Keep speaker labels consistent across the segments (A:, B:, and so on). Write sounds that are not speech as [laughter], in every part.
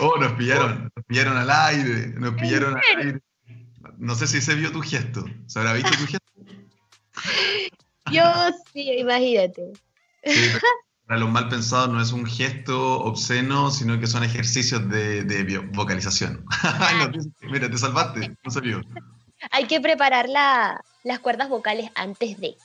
A: Oh, nos pillaron, nos pillaron al aire, nos pillaron al aire. No sé si se vio tu gesto. ¿Se habrá visto tu gesto? [laughs]
B: Yo sí, imagínate.
A: para los mal pensados no es un gesto obsceno, sino que son ejercicios de, vocalización. [laughs] mira, te salvaste, no se vio.
B: Hay que preparar las cuerdas vocales antes de.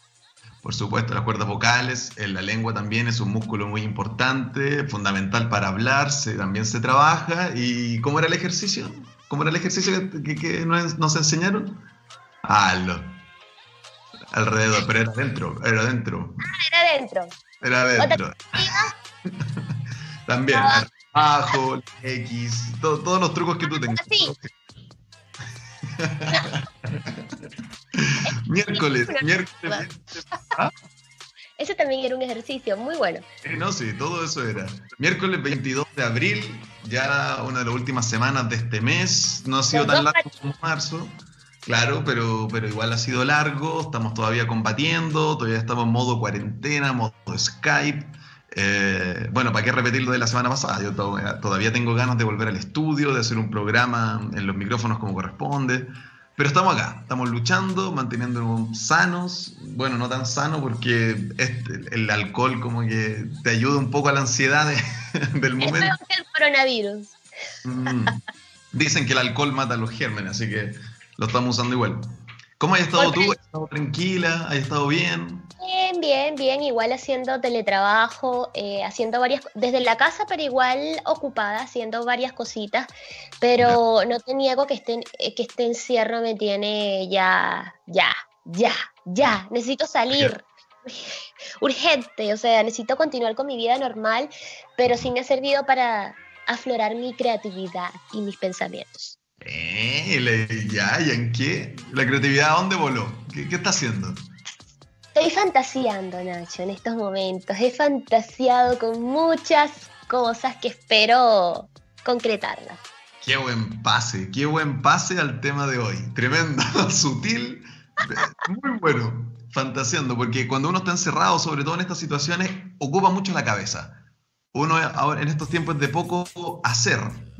A: Por supuesto, las cuerdas vocales, en la lengua también es un músculo muy importante, fundamental para hablar, se, también se trabaja. ¿Y cómo era el ejercicio? ¿Cómo era el ejercicio que, nos, enseñaron? Ah, alrededor, pero era adentro, era adentro.
B: Ah, era adentro.
A: Era adentro. [laughs] también, abajo, X, todos los trucos que tú tengas. [laughs] miércoles, miércoles.
B: ¿Ah? Ese también era un ejercicio muy bueno.
A: no, sí, todo eso era. Miércoles 22 de abril, ya una de las últimas semanas de este mes. No ha sido tan largo como marzo. Claro, pero, pero igual ha sido largo, estamos todavía combatiendo, todavía estamos en modo cuarentena, modo Skype. Eh, bueno, ¿para qué repetir lo de la semana pasada? Yo todavía tengo ganas de volver al estudio, de hacer un programa en los micrófonos como corresponde. Pero estamos acá, estamos luchando, manteniéndonos sanos. Bueno, no tan sanos porque el alcohol como que te ayuda un poco a la ansiedad [laughs] del momento.
B: Es el coronavirus.
A: Mm. Dicen que el alcohol mata a los gérmenes, así que lo estamos usando igual. ¿Cómo has estado tú? ¿Has estado tranquila? ¿Has estado bien?
B: Bien, bien, bien. Igual haciendo teletrabajo, eh, haciendo varias, desde la casa, pero igual ocupada, haciendo varias cositas. Pero no te niego que este, que este encierro me tiene ya, ya, ya, ya. Necesito salir. [laughs] Urgente, o sea, necesito continuar con mi vida normal, pero sí me ha servido para aflorar mi creatividad y mis pensamientos.
A: Eh, ya, ¿y en qué? ¿La creatividad a dónde voló? ¿Qué, ¿Qué está haciendo?
B: Estoy fantaseando, Nacho, en estos momentos. He fantaseado con muchas cosas que espero concretarlas.
A: Qué buen pase, qué buen pase al tema de hoy. Tremendo, [laughs] sutil, muy bueno, fantaseando, porque cuando uno está encerrado, sobre todo en estas situaciones, ocupa mucho la cabeza uno ahora en estos tiempos de poco hacer,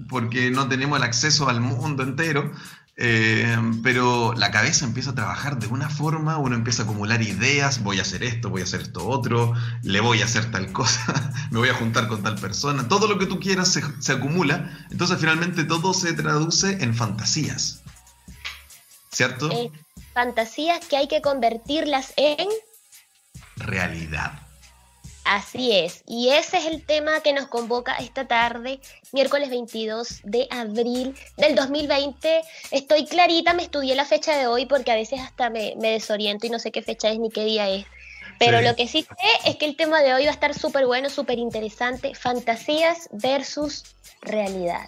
A: porque no tenemos el acceso al mundo entero, eh, pero la cabeza empieza a trabajar de una forma, uno empieza a acumular ideas, voy a hacer esto, voy a hacer esto otro, le voy a hacer tal cosa, [laughs] me voy a juntar con tal persona, todo lo que tú quieras se, se acumula, entonces finalmente todo se traduce en fantasías, ¿cierto?
B: Eh, fantasías que hay que convertirlas en
A: realidad.
B: Así es, y ese es el tema que nos convoca esta tarde, miércoles 22 de abril del 2020. Estoy clarita, me estudié la fecha de hoy porque a veces hasta me, desoriento y no sé qué fecha es ni qué día es. Pero lo que sí sé es que el tema de hoy va a estar súper bueno, súper interesante, fantasías versus realidad.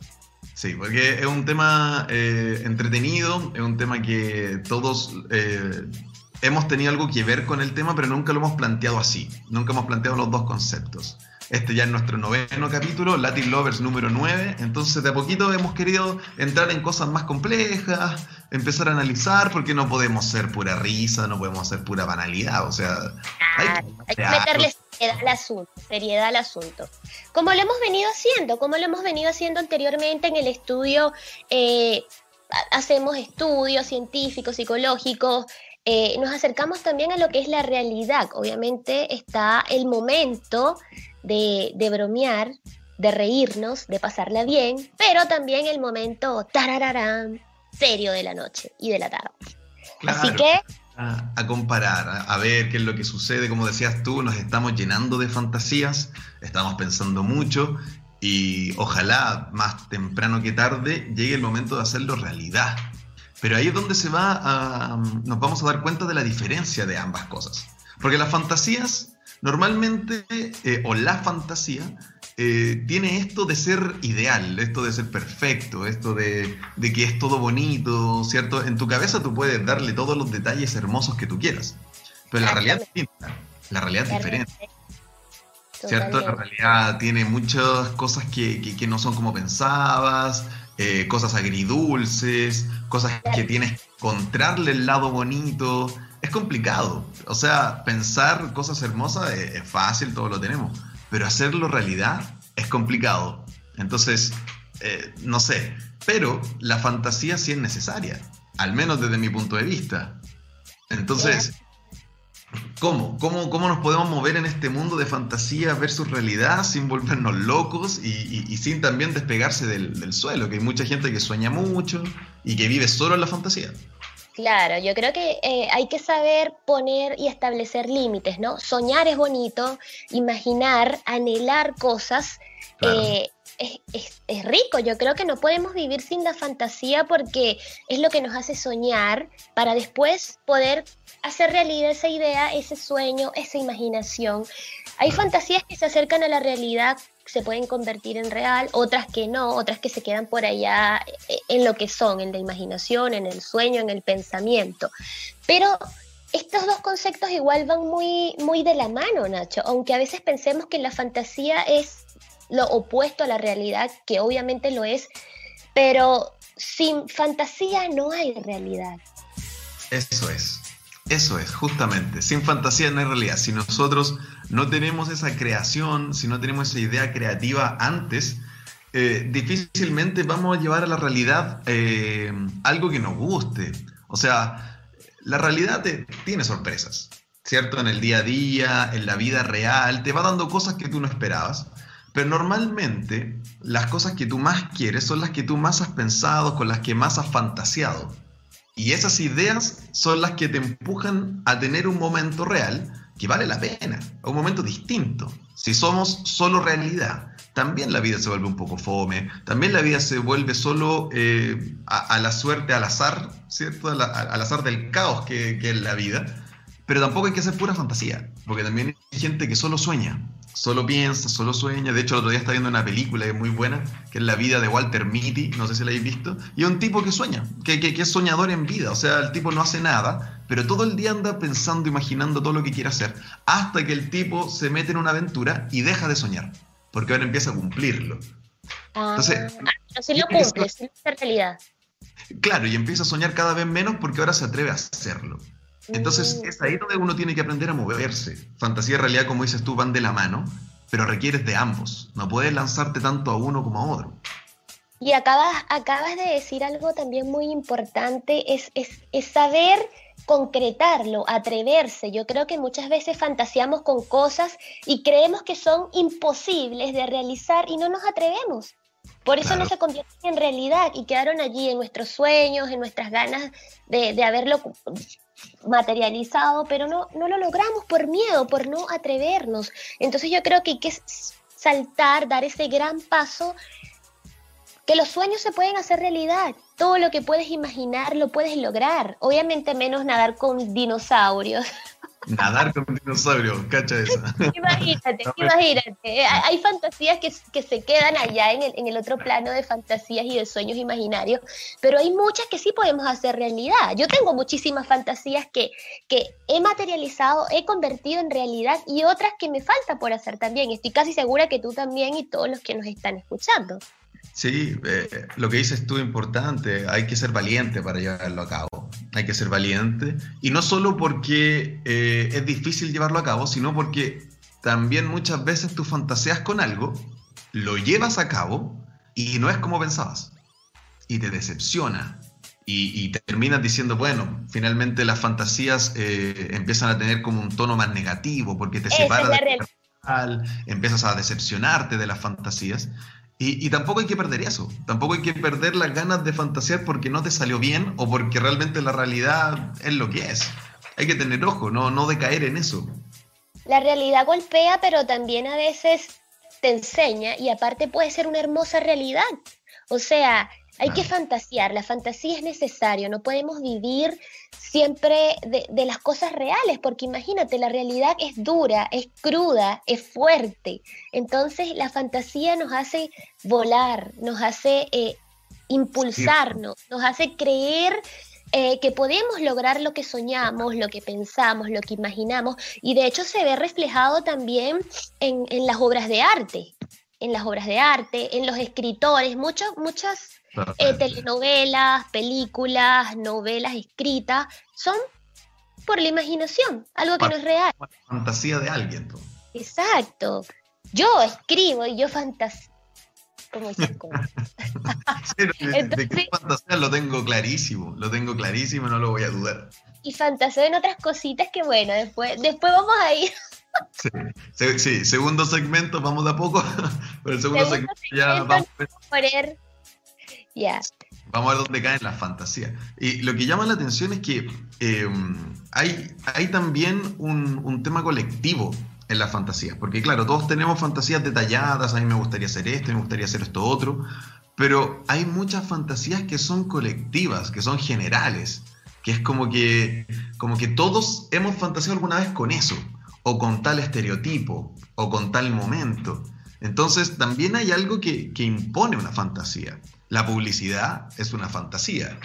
A: Sí, porque es un tema eh, entretenido, es un tema que todos eh, hemos tenido algo que ver con el tema, pero nunca lo hemos planteado así. Nunca hemos planteado los dos conceptos. Este ya es nuestro noveno capítulo, Latin Lovers número 9. Entonces, de a poquito hemos querido entrar en cosas más complejas, empezar a analizar, porque no podemos ser pura risa, no podemos ser pura banalidad. O sea,
B: hay que, meterle seriedad al asunto, seriedad al asunto. Como lo hemos venido haciendo, como lo hemos venido haciendo anteriormente en el estudio. Eh, hacemos estudios científicos, psicológicos, eh, nos acercamos también a lo que es la realidad. Obviamente está el momento de, bromear, de reírnos, de pasarla bien, pero también el momento tarararán, serio de la noche y de la tarde. Así que...
A: A, comparar, a, ver qué es lo que sucede, como decías tú, nos estamos llenando de fantasías, estamos pensando mucho y ojalá más temprano que tarde llegue el momento de hacerlo realidad. Pero ahí es donde se va a, nos vamos a dar cuenta de la diferencia de ambas cosas. Porque las fantasías, normalmente, eh, o la fantasía, eh, tiene esto de ser ideal, esto de ser perfecto, esto de, que es todo bonito, ¿cierto? En tu cabeza tú puedes darle todos los detalles hermosos que tú quieras, pero la realidad es distinta, la realidad es diferente. ¿Cierto? La realidad tiene muchas cosas que, que, que no son como pensabas, eh, cosas agridulces, cosas que tienes que encontrarle el lado bonito. Es complicado. O sea, pensar cosas hermosas es, fácil, todo lo tenemos. Pero hacerlo realidad es complicado. Entonces, eh, no sé, pero la fantasía sí es necesaria, al menos desde mi punto de vista. Entonces, ¿cómo? ¿Cómo, cómo nos podemos mover en este mundo de fantasía versus realidad sin volvernos locos y, sin también despegarse del, del, suelo? Que hay mucha gente que sueña mucho y que vive solo en la fantasía.
B: Claro, yo creo que eh, hay que saber poner y establecer límites, ¿no? Soñar es bonito, imaginar, anhelar cosas. Eh, es, es, rico, yo creo que no podemos vivir sin la fantasía porque es lo que nos hace soñar para después poder hacer realidad esa idea, ese sueño, esa imaginación. Hay fantasías que se acercan a la realidad, se pueden convertir en real, otras que no, otras que se quedan por allá eh, en lo que son, en la imaginación, en el sueño, en el pensamiento. Pero estos dos conceptos igual van muy, muy de la mano, Nacho, aunque a veces pensemos que la fantasía es lo opuesto a la realidad, que obviamente lo es, pero sin fantasía no hay realidad.
A: Eso es. Eso es, justamente. Sin fantasía no hay realidad. Si nosotros no tenemos esa creación, si no tenemos esa idea creativa antes, eh, difícilmente vamos a llevar a la realidad eh, algo que nos guste. O sea, la realidad tiene sorpresas, ¿cierto? En el día a día, en la vida real, te va dando cosas que tú no esperabas. Pero normalmente las cosas que tú más quieres son las que tú más has pensado, con las que más has fantaseado. Y esas ideas son las que te empujan a tener un momento real que vale la pena, un momento distinto. Si somos solo realidad, también la vida se vuelve un poco fome, también la vida se vuelve solo eh, a, la suerte, al azar, ¿cierto? al azar del caos que, que es la vida. Pero tampoco hay que hacer pura fantasía, porque también hay gente que solo sueña, solo piensa, solo sueña. De hecho, el otro día estaba viendo una película que es muy buena, que es La vida de Walter Mitty, no sé si la habéis visto, y es un tipo que sueña, que, que, es soñador en vida, o sea, el tipo no hace nada, pero todo el día anda pensando, imaginando todo lo que quiere hacer, hasta que el tipo se mete en una aventura y deja de soñar, porque ahora empieza a cumplirlo.
B: Entonces, ah, se lo cumple, se realidad.
A: Claro, y empieza a soñar cada vez menos porque ahora se atreve a hacerlo. Entonces mm. es ahí donde uno tiene que aprender a moverse. Fantasía y realidad, como dices tú, van de la mano, pero requieres de ambos. No puedes lanzarte tanto a uno como a otro.
B: Y acabas, acabas de decir algo también muy importante, es, es, saber concretarlo, atreverse. Yo creo que muchas veces fantaseamos con cosas y creemos que son imposibles de realizar y no nos atrevemos. Por eso no se convierten en realidad y quedaron allí en nuestros sueños, en nuestras ganas de, de haberlo materializado, pero no, no lo logramos por miedo, por no atrevernos. Entonces yo creo que hay que saltar, dar ese gran paso, que los sueños se pueden hacer realidad. Todo lo que puedes imaginar lo puedes lograr. Obviamente menos nadar con dinosaurios. [laughs]
A: Nadar con dinosaurios, cacha esa. [laughs]
B: Imagínate, imagínate. Hay fantasías que, que, se quedan allá en el, en el otro plano de fantasías y de sueños imaginarios, pero hay muchas que sí podemos hacer realidad. Yo tengo muchísimas fantasías que, que he materializado, he convertido en realidad y otras que me falta por hacer también. Estoy casi segura que tú también y todos los que nos están escuchando.
A: Sí, eh, lo que dices tú es importante, hay que ser valiente para llevarlo a cabo, hay que ser valiente, y no solo porque eh, es difícil llevarlo a cabo, sino porque también muchas veces tú fantaseas con algo, lo llevas a cabo y no es como pensabas, y te decepciona, y, terminas diciendo, bueno, finalmente las fantasías eh, empiezan a tener como un tono más negativo, porque te separas de real, empiezas a decepcionarte de las fantasías. Y, tampoco hay que perder eso, tampoco hay que perder las ganas de fantasear porque no te salió bien o porque realmente la realidad es lo que es. Hay que tener ojo, no, no decaer en eso.
B: La realidad golpea, pero también a veces te enseña y aparte puede ser una hermosa realidad. O sea, hay que fantasear, la fantasía es necesario, no podemos vivir siempre de, las cosas reales, porque imagínate, la realidad es dura, es cruda, es fuerte. Entonces la fantasía nos hace volar, nos hace eh, impulsarnos, nos hace creer eh, que podemos lograr lo que soñamos, lo que pensamos, lo que imaginamos, y de hecho se ve reflejado también en, en las obras de arte, en las obras de arte, en los escritores, muchos, muchas eh, telenovelas, películas, novelas escritas, son por la imaginación, algo que no es real.
A: Fantasía de alguien.
B: Exacto. Yo escribo y yo fantaseo. como Jacob.
A: de, qué fantasía lo tengo clarísimo, lo tengo clarísimo, no lo voy a dudar.
B: Y fantaseo en otras cositas que bueno, después, después vamos a ir. [laughs]
A: Sí, sí, segundo segmento, vamos de a poco, [laughs] pero el segundo, segmento, ya vamos a ver. Vamos a ver dónde caen las fantasías. Y lo que llama la atención es que hay, hay también un, un, tema colectivo en las fantasías. Porque claro, todos tenemos fantasías detalladas, a mí me gustaría hacer esto, me gustaría hacer esto otro, pero hay muchas fantasías que son colectivas, que son generales, que es como que, como que todos hemos fantaseado alguna vez con eso, o con tal estereotipo, o con tal momento. Entonces también hay algo que, que impone una fantasía. La publicidad es una fantasía.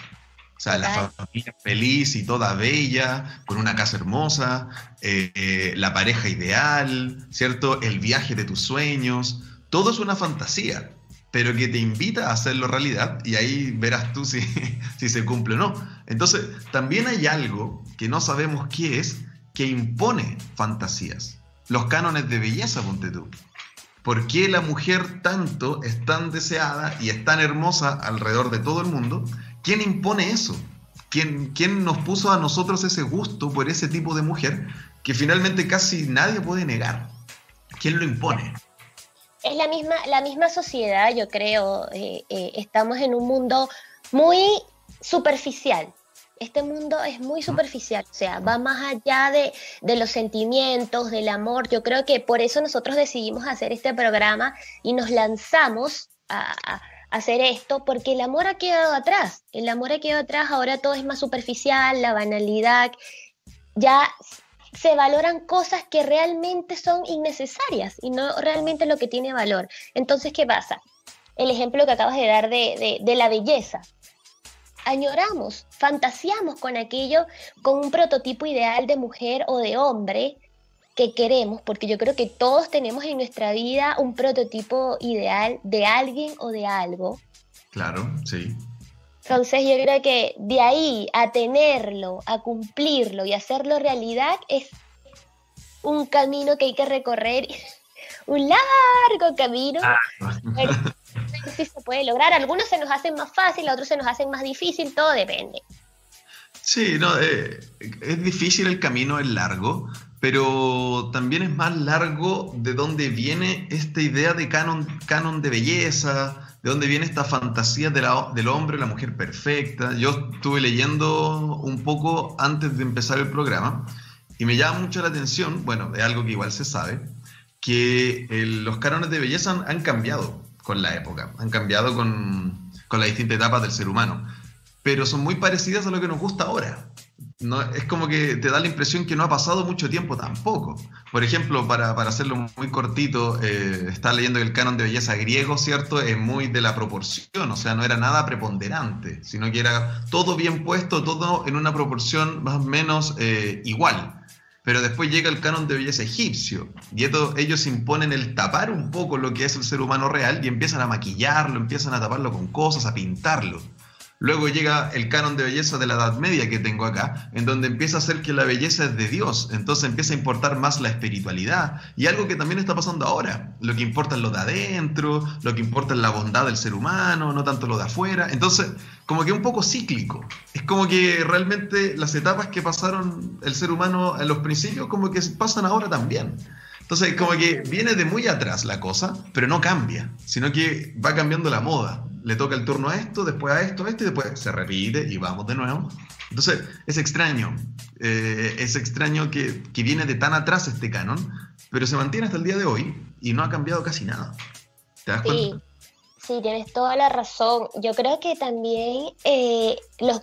A: O sea, la familia feliz y toda bella, con una casa hermosa, eh, eh, la pareja ideal, ¿cierto? El viaje de tus sueños, todo es una fantasía, pero que te invita a hacerlo realidad y ahí verás tú si, [laughs] si se cumple o no. Entonces, también hay algo que no sabemos qué es, que impone fantasías. Los cánones de belleza, ponte tú. ¿Por qué la mujer tanto es tan deseada y es tan hermosa alrededor de todo el mundo? ¿Quién impone eso? ¿Quién, ¿Quién nos puso a nosotros ese gusto por ese tipo de mujer que finalmente casi nadie puede negar? ¿Quién lo impone?
B: Es la misma, la misma sociedad, yo creo. Eh, eh, estamos en un mundo muy superficial este mundo es muy superficial, o sea, va más allá de, los sentimientos, del amor. Yo creo que por eso nosotros decidimos hacer este programa y nos lanzamos a, hacer esto, porque el amor ha quedado atrás. El amor ha quedado atrás, ahora todo es más superficial, la banalidad. Ya se valoran cosas que realmente son innecesarias y no realmente lo que tiene valor. Entonces, ¿qué pasa? El ejemplo que acabas de dar de, de la belleza añoramos, fantaseamos con aquello, con un prototipo ideal de mujer o de hombre que queremos, porque yo creo que todos tenemos en nuestra vida un prototipo ideal de alguien o de algo.
A: Claro, sí.
B: Entonces yo creo que de ahí a tenerlo, a cumplirlo y hacerlo realidad es un camino que hay que recorrer, [laughs] un largo camino. Ah. [laughs] si se puede lograr. Algunos se nos hacen más fácil, otros se nos hacen más difícil, todo depende.
A: Sí, no, eh, es difícil el camino, es largo, pero también es más largo de dónde viene esta idea de canon, canon de belleza, de dónde viene esta fantasía de la, del hombre, la mujer perfecta. Yo estuve leyendo un poco antes de empezar el programa y me llama mucho la atención, bueno, es algo que igual se sabe, que los cánones de belleza han cambiado con la época, han cambiado con, con las distintas etapas del ser humano, pero son muy parecidas a lo que nos gusta ahora. No, es como que te da la impresión que no ha pasado mucho tiempo tampoco. Por ejemplo, para, para hacerlo muy cortito, eh, leyendo que el canon de belleza griego, ¿cierto? Es muy de la proporción, o sea, no era nada preponderante, sino que era todo bien puesto, todo en una proporción más o menos eh, igual. Pero después llega el canon de belleza egipcio y ellos imponen el tapar un poco lo que es el ser humano real y empiezan a maquillarlo, empiezan a taparlo con cosas, a pintarlo. Luego llega el canon de belleza de la Edad Media que tengo acá, en donde empieza a ser que la belleza es de Dios, entonces empieza a importar más la espiritualidad. Y algo que también está pasando ahora, lo que importa es lo de adentro, lo que importa es la bondad del ser humano, no tanto lo de afuera, entonces como que un poco cíclico, es como que realmente las etapas que pasaron el ser humano en los principios como que pasan ahora también. Entonces, como que viene de muy atrás la cosa, pero no cambia, sino que va cambiando la moda le toca el turno a esto, después a esto, a esto, y después se repite y vamos de nuevo. Entonces, es extraño, eh, es extraño que, que, viene de tan atrás este canon, pero se mantiene hasta el día de hoy y no ha cambiado casi nada. ¿Te das
B: sí, Sí, tienes toda la razón. Yo creo que también eh, los,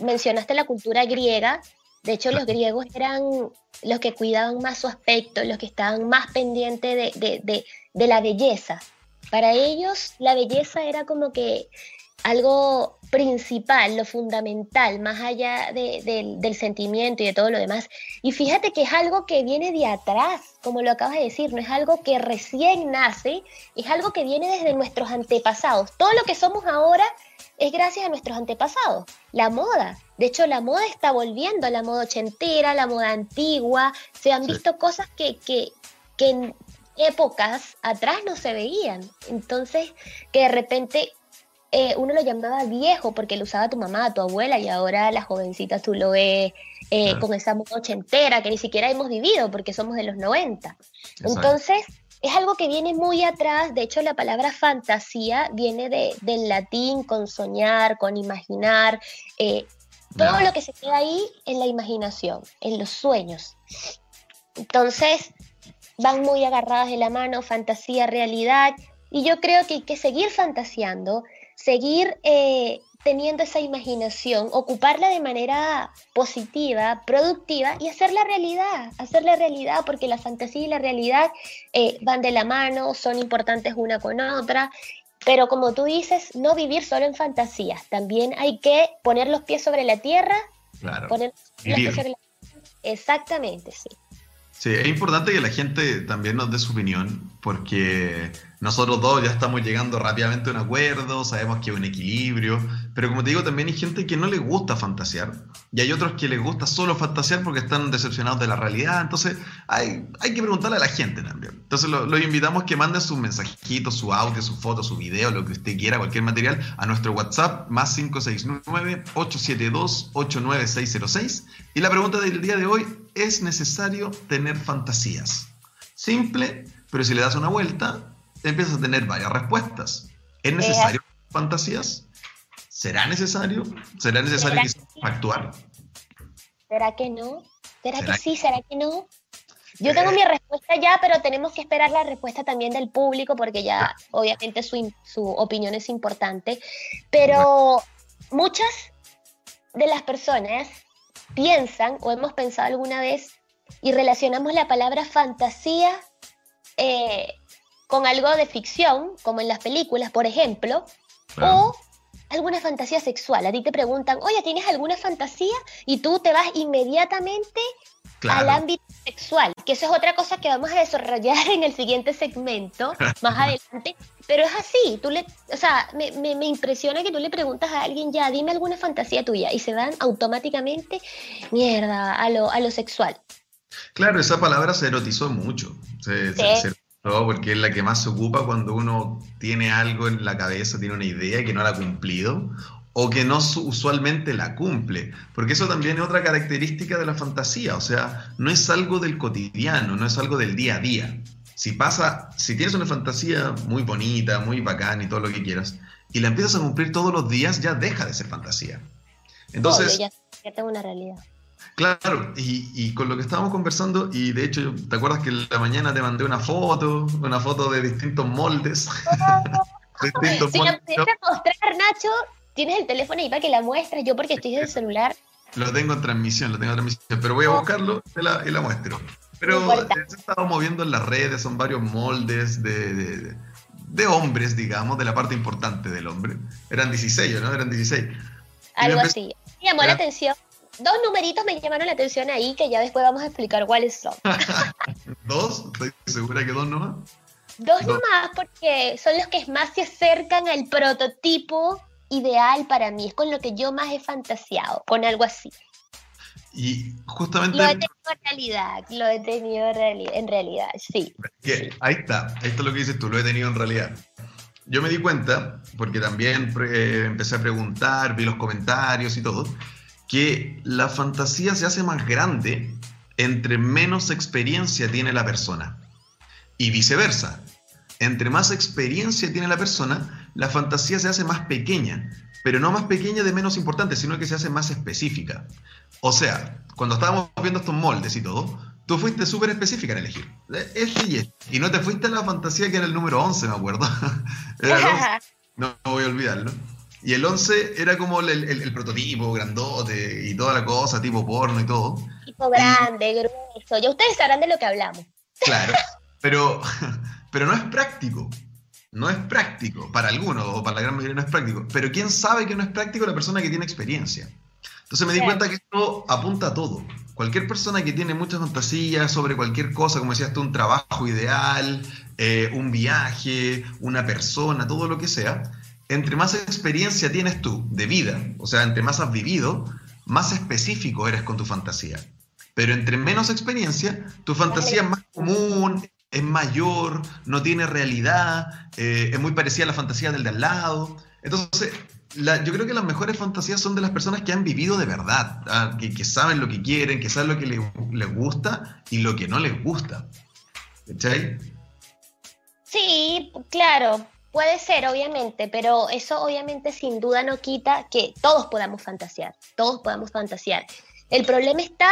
B: mencionaste la cultura griega, de hecho los griegos eran los que cuidaban más su aspecto, los que estaban más pendientes de, de, de, de la belleza. Para ellos la belleza era como que algo principal, lo fundamental, más allá del sentimiento y de todo lo demás. Y fíjate que es algo que viene de atrás, como lo acabas de decir, no es algo que recién nace, es algo que viene desde nuestros antepasados. Todo lo que somos ahora es gracias a nuestros antepasados. La moda, de hecho la moda está volviendo, la moda ochentera, la moda antigua, se han visto cosas que, que, que épocas atrás no se veían. Entonces, que de repente eh, uno lo llamaba viejo porque lo usaba tu mamá, tu abuela, y ahora las jovencitas tú lo ves eh, con esa noche entera que ni siquiera hemos vivido porque somos de los 90. Entonces, es algo que viene muy atrás, de hecho la palabra fantasía viene de, del latín con soñar, con imaginar, eh, todo lo que se queda ahí en la imaginación, en los sueños. Entonces, van muy agarradas de la mano, fantasía, realidad, y yo creo que hay que seguir fantaseando, seguir eh, teniendo esa imaginación, ocuparla de manera positiva, productiva y hacerla realidad, hacerla realidad porque la fantasía y la realidad eh, van de la mano, son importantes una con otra. Pero como tú dices, no vivir solo en fantasías, también hay que poner los pies sobre la tierra,
A: claro.
B: poner los pies sobre la Exactamente, sí.
A: Sí, es importante que la gente también nos dé su opinión, porque nosotros dos ya estamos llegando rápidamente a un acuerdo, sabemos que hay un equilibrio, pero como te digo, también hay gente que no le gusta fantasear y hay otros que les gusta solo fantasear porque están decepcionados de la realidad, entonces hay, hay que preguntarle a la gente también. Entonces los invitamos que manden sus mensajitos, su audio, su foto, su video, lo que usted quiera, cualquier material, a nuestro WhatsApp más 569-872-89606. Y la pregunta del día de hoy, ¿es necesario tener fantasías? Simple, pero si le das una vuelta, empiezas a tener varias respuestas. ¿Es necesario fantasías? ¿Será necesario? ¿Será necesario actuar?
B: ¿Será que no? ¿Será, que sí? ¿Será que no? Yo tengo mi respuesta ya, pero tenemos que esperar la respuesta también del público porque ya obviamente su, su opinión es importante. Pero muchas de las personas piensan o hemos pensado alguna vez y relacionamos la palabra fantasía eh, con algo de ficción, como en las películas, por ejemplo, o alguna fantasía sexual. A ti te preguntan, oye, ¿tienes alguna fantasía? Y tú te vas inmediatamente al ámbito sexual, que eso es otra cosa que vamos a desarrollar [laughs] en el siguiente segmento, [laughs] más adelante. Pero es así, tú le, o sea, me, me, impresiona que tú le preguntas a alguien, ya, dime alguna fantasía tuya, y se van automáticamente, mierda, a lo, a lo sexual.
A: Claro, esa palabra se erotizó mucho. Se, porque es la que más se ocupa cuando uno tiene algo en la cabeza, tiene una idea que no la ha cumplido o que no usualmente la cumple, porque eso también es otra característica de la fantasía, o sea, no es algo del cotidiano, no es algo del día a día. Si pasa, si tienes una fantasía muy bonita, muy bacán y todo lo que quieras, y la empiezas a cumplir todos los días, ya deja de ser fantasía. Entonces,
B: ya, ya tengo una realidad.
A: Claro, y, con lo que estábamos conversando, y de hecho, ¿te acuerdas que en la mañana te mandé una foto, una foto de distintos moldes? [laughs] [laughs]
B: distintos si moldes. la mostrar, Nacho, tienes el teléfono ahí para que la muestres, yo porque estoy en el celular.
A: Lo tengo en transmisión, lo tengo en transmisión, pero voy a buscarlo y la, y la muestro. Pero se estaba moviendo en las redes, son varios moldes de, de, hombres, digamos, de la parte importante del hombre. Eran 16, ¿no? Eran 16.
B: Algo así. Me llamó la atención dos numeritos me llamaron la atención ahí que ya después vamos a explicar cuáles son. [laughs]
A: ¿Dos? ¿Estoy segura que dos nomás?
B: Dos, dos nomás porque son los que más se acercan al prototipo ideal para mí. Es con lo que yo más he fantaseado, con algo así.
A: Y justamente...
B: Lo he tenido en realidad, lo he tenido en realidad, sí.
A: Ahí está, esto es lo que dices tú, lo he tenido en realidad. Yo me di cuenta, porque también eh, empecé a preguntar, vi los comentarios y todo, que la fantasía se hace más grande entre menos experiencia tiene la persona. Y viceversa. Entre más experiencia tiene la persona, la fantasía se hace más pequeña, pero no más pequeña de menos importante, sino que se hace más específica. O sea, cuando estábamos viendo estos moldes y todo, tú fuiste súper específica en elegir. Este y este. Y no te fuiste a la fantasía que era el número 11, me acuerdo. [laughs] no voy a olvidarlo. Y el 11 era como el, prototipo grandote y toda la cosa, tipo porno y todo.
B: Tipo grande, grueso. Ya ustedes sabrán de lo que hablamos.
A: Claro, pero, [laughs] pero no es práctico. No es práctico. Para algunos, o para la gran mayoría no es práctico. Pero ¿quién sabe que no es práctico? La persona que tiene experiencia. Entonces me di cuenta que esto apunta a todo. Cualquier persona que tiene muchas fantasías sobre cualquier cosa, como decías tú, un trabajo ideal, eh, un viaje, una persona, todo lo que sea, entre más experiencia tienes tú de vida, o sea, entre más has vivido, más específico eres con tu fantasía. Pero entre menos experiencia, tu fantasía es más común, es mayor, no tiene realidad, eh, es muy parecida a la fantasía del de al lado. Entonces, yo creo que las mejores fantasías son de las personas que han vivido de verdad, ¿ah? que, saben lo que quieren, que saben lo que les, gusta y lo que no les gusta. ¿Cachai?
B: Sí, claro, puede ser, obviamente, pero eso obviamente sin duda no quita que todos podamos fantasear, todos podamos fantasear. El problema está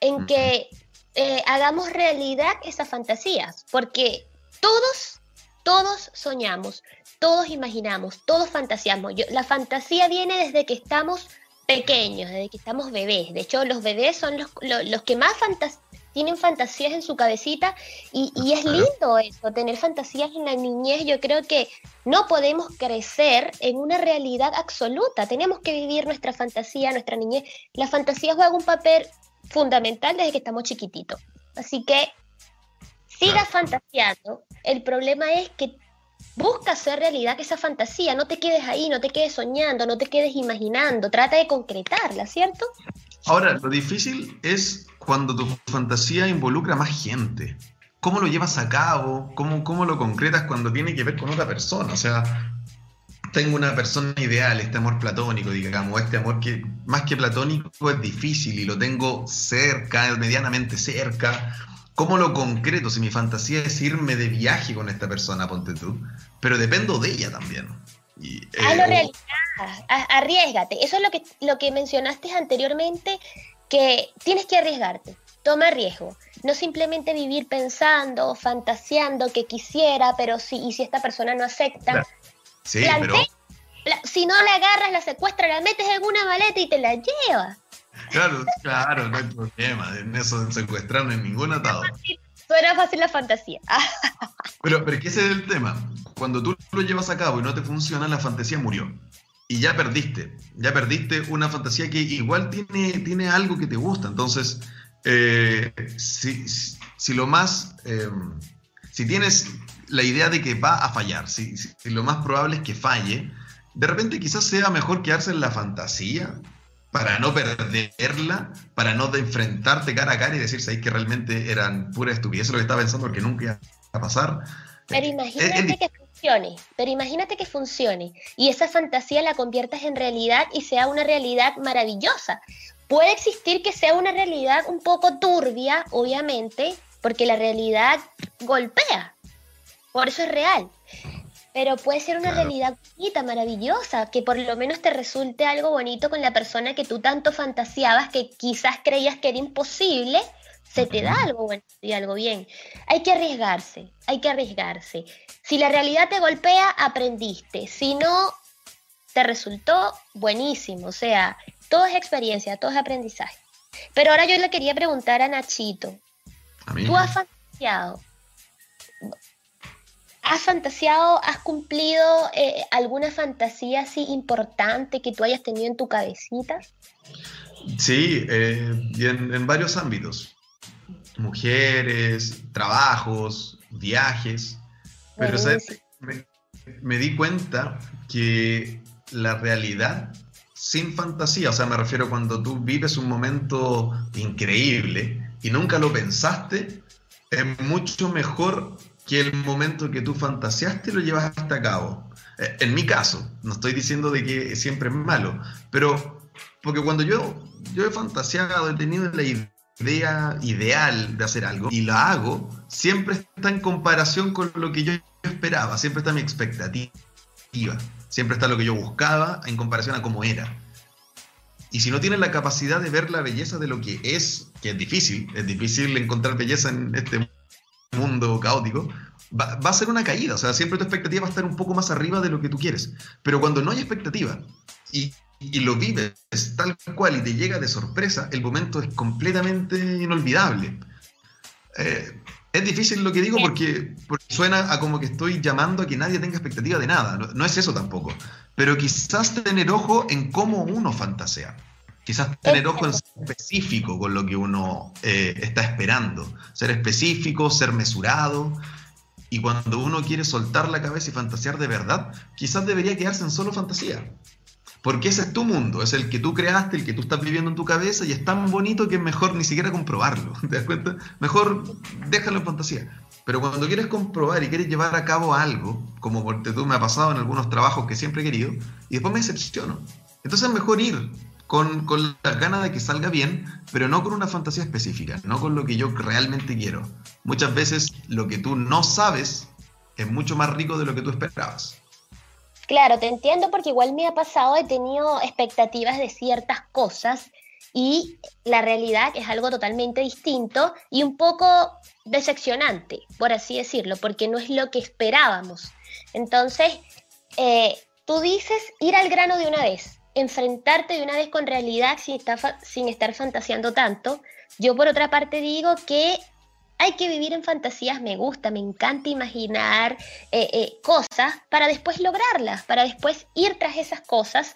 B: en que eh, hagamos realidad esas fantasías, porque todos, todos soñamos, todos imaginamos, todos fantaseamos. la fantasía viene desde que estamos pequeños, desde que estamos bebés. De hecho, los bebés son los, que más tienen fantasías en su cabecita y, y, es lindo eso, tener fantasías en la niñez. Yo creo que no podemos crecer en una realidad absoluta, tenemos que vivir nuestra fantasía, nuestra niñez. La fantasía juega un papel fundamental desde que estamos chiquititos. Así que siga fantaseando. El problema es que busca hacer realidad esa fantasía. No te quedes ahí, no te quedes soñando, no te quedes imaginando. Trata de concretarla, ¿cierto?
A: Ahora, lo difícil es cuando tu fantasía involucra más gente. ¿Cómo lo llevas a cabo? ¿Cómo, cómo lo concretas cuando tiene que ver con otra persona? O sea, tengo una persona ideal, este amor platónico, digamos, este amor que más que platónico es difícil y lo tengo cerca, medianamente cerca. ¿Cómo lo concreto? Si mi fantasía es irme de viaje con esta persona, ponte tú, pero dependo de ella también.
B: Y, eh, realidad, arriesgate. Eso es lo que, lo que mencionaste anteriormente, que tienes que arriesgarte. Toma riesgo. No simplemente vivir pensando, fantaseando que quisiera, pero si, y si esta persona no acepta,
A: Sí, pero...
B: si no la agarras, la secuestras, la metes en una maleta y te la llevas.
A: Claro, claro, no hay problema. En eso de secuestrar no hay ningún atado.
B: Suena fácil la fantasía. [laughs]
A: pero, pero que ese es el tema. Cuando tú lo llevas a cabo y no te funciona, la fantasía murió. Y ya perdiste. Ya perdiste una fantasía que igual tiene, tiene algo que te gusta. Entonces, eh, si, si, lo más. Eh, si tienes la idea de que va a fallar, si, lo más probable es que falle, de repente quizás sea mejor quedarse en la fantasía para no perderla, para no enfrentarte cara a cara y decir, ¿sabes que realmente eran pura estupidez lo que estaba pensando porque nunca iba a pasar?
B: Pero eh, imagínate que funcione, pero imagínate que funcione y esa fantasía la conviertas en realidad y sea una realidad maravillosa. Puede existir que sea una realidad un poco turbia, obviamente, porque la realidad golpea, por eso es real. Pero puede ser una realidad bonita, maravillosa, que por lo menos te resulte algo bonito con la persona que tú tanto fantaseabas que quizás creías que era imposible, se te da algo bueno y algo bien. Hay que arriesgarse, hay que arriesgarse. Si la realidad te golpea, aprendiste. Si no, te resultó buenísimo. O sea, todo es experiencia, todo es aprendizaje. Pero ahora yo le quería preguntar a Nachito. ¿Tú has fantaseado ¿Has fantaseado, has cumplido eh, alguna fantasía así importante que tú hayas tenido en tu cabecita?
A: Sí, eh, en, varios ámbitos. Mujeres, trabajos, viajes. Pero ¿sabes? Me, di cuenta que la realidad sin fantasía, o sea, me refiero cuando tú vives un momento increíble y nunca lo pensaste, es mucho mejor que el momento que tú fantaseaste lo llevas hasta cabo. Eh, en mi caso, no estoy diciendo de que siempre es malo, pero porque cuando yo, yo he fantaseado, he tenido la idea ideal de hacer algo y la hago, siempre está en comparación con lo que yo esperaba, siempre está mi expectativa, siempre está lo que yo buscaba en comparación a cómo era. Y si no tienes la capacidad de ver la belleza de lo que es, que es difícil, es difícil encontrar belleza en este mundo, caótico, va, a ser una caída. O sea, siempre tu expectativa va a estar un poco más arriba de lo que tú quieres. Pero cuando no hay expectativa y, lo vives tal cual y te llega de sorpresa, el momento es completamente inolvidable. Eh, es difícil lo que digo porque, suena a como que estoy llamando a que nadie tenga expectativa de nada. no es eso tampoco. Pero quizás tener ojo en cómo uno fantasea. Quizás tener ojo en ser específico con lo que uno eh, está esperando. Ser específico, ser mesurado. Y cuando uno quiere soltar la cabeza y fantasear de verdad, quizás debería quedarse en solo fantasía. Porque ese es tu mundo, es el que tú creaste, el que tú estás viviendo en tu cabeza y es tan bonito que es mejor ni siquiera comprobarlo. [laughs] ¿Te das cuenta? Mejor déjalo en fantasía. Pero cuando quieres comprobar y quieres llevar a cabo algo, como porque tú me ha pasado en algunos trabajos que siempre he querido, y después me decepciono. Entonces es mejor ir con, con las ganas de que salga bien, pero no con una fantasía específica, no con lo que yo realmente quiero. Muchas veces lo que tú no sabes es mucho más rico de lo que tú esperabas.
B: Claro, te entiendo porque igual me ha pasado, he tenido expectativas de ciertas cosas y la realidad es algo totalmente distinto y un poco decepcionante, por así decirlo, porque no es lo que esperábamos. Entonces, eh, tú dices ir al grano de una vez, enfrentarte de una vez con realidad sin estar, fantaseando tanto. Yo por otra parte digo que hay que vivir en fantasías, me gusta, me encanta imaginar eh, eh, cosas para después lograrlas, para después ir tras esas cosas,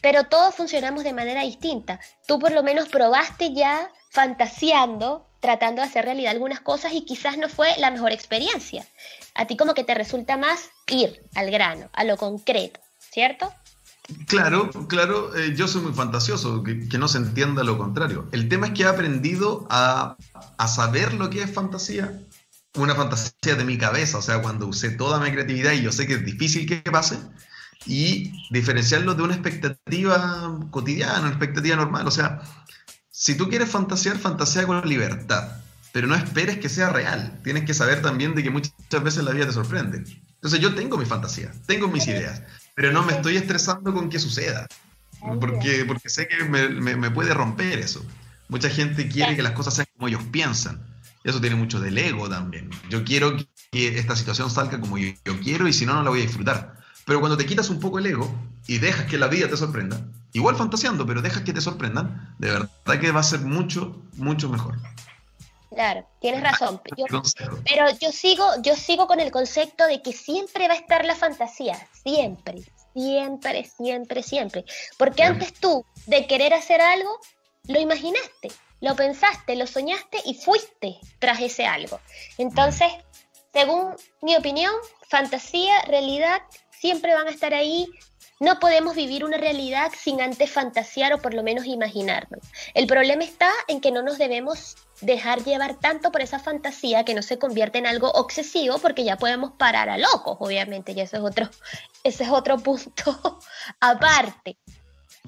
B: pero todos funcionamos de manera distinta. Tú por lo menos probaste ya fantaseando, tratando de hacer realidad algunas cosas y quizás no fue la mejor experiencia. A ti como que te resulta más ir al grano, a lo concreto, ¿cierto?
A: Claro, claro, eh, yo soy muy fantasioso, que, no se entienda lo contrario. El tema es que he aprendido a, saber lo que es fantasía, una fantasía de mi cabeza, o sea, cuando usé toda mi creatividad y yo sé que es difícil que pase, y diferenciarlo de una expectativa cotidiana, una expectativa normal. O sea, si tú quieres fantasear, fantasea con libertad, pero no esperes que sea real. Tienes que saber también de que muchas veces la vida te sorprende. Entonces yo tengo mi fantasía, tengo mis ideas, pero no me estoy estresando con que suceda, porque, porque sé que me, puede romper eso. Mucha gente quiere que las cosas sean como ellos piensan. Eso tiene mucho del ego también. Yo quiero que esta situación salga como yo, quiero y si no, no la voy a disfrutar. Pero cuando te quitas un poco el ego y dejas que la vida te sorprenda, igual fantaseando, pero dejas que te sorprendan, de verdad que va a ser mucho, mucho mejor.
B: Claro, tienes razón. pero yo sigo, yo sigo con el concepto de que siempre va a estar la fantasía, siempre, siempre, siempre, siempre. Porque antes tú de querer hacer algo, lo imaginaste, lo pensaste, lo soñaste y fuiste tras ese algo. Entonces, según mi opinión, fantasía, realidad, siempre van a estar ahí no podemos vivir una realidad sin antes fantasear o por lo menos imaginarnos. El problema está en que no nos debemos dejar llevar tanto por esa fantasía que no se convierte en algo obsesivo porque ya podemos parar a locos, obviamente, y eso es otro, [laughs] ese es otro punto [laughs] aparte.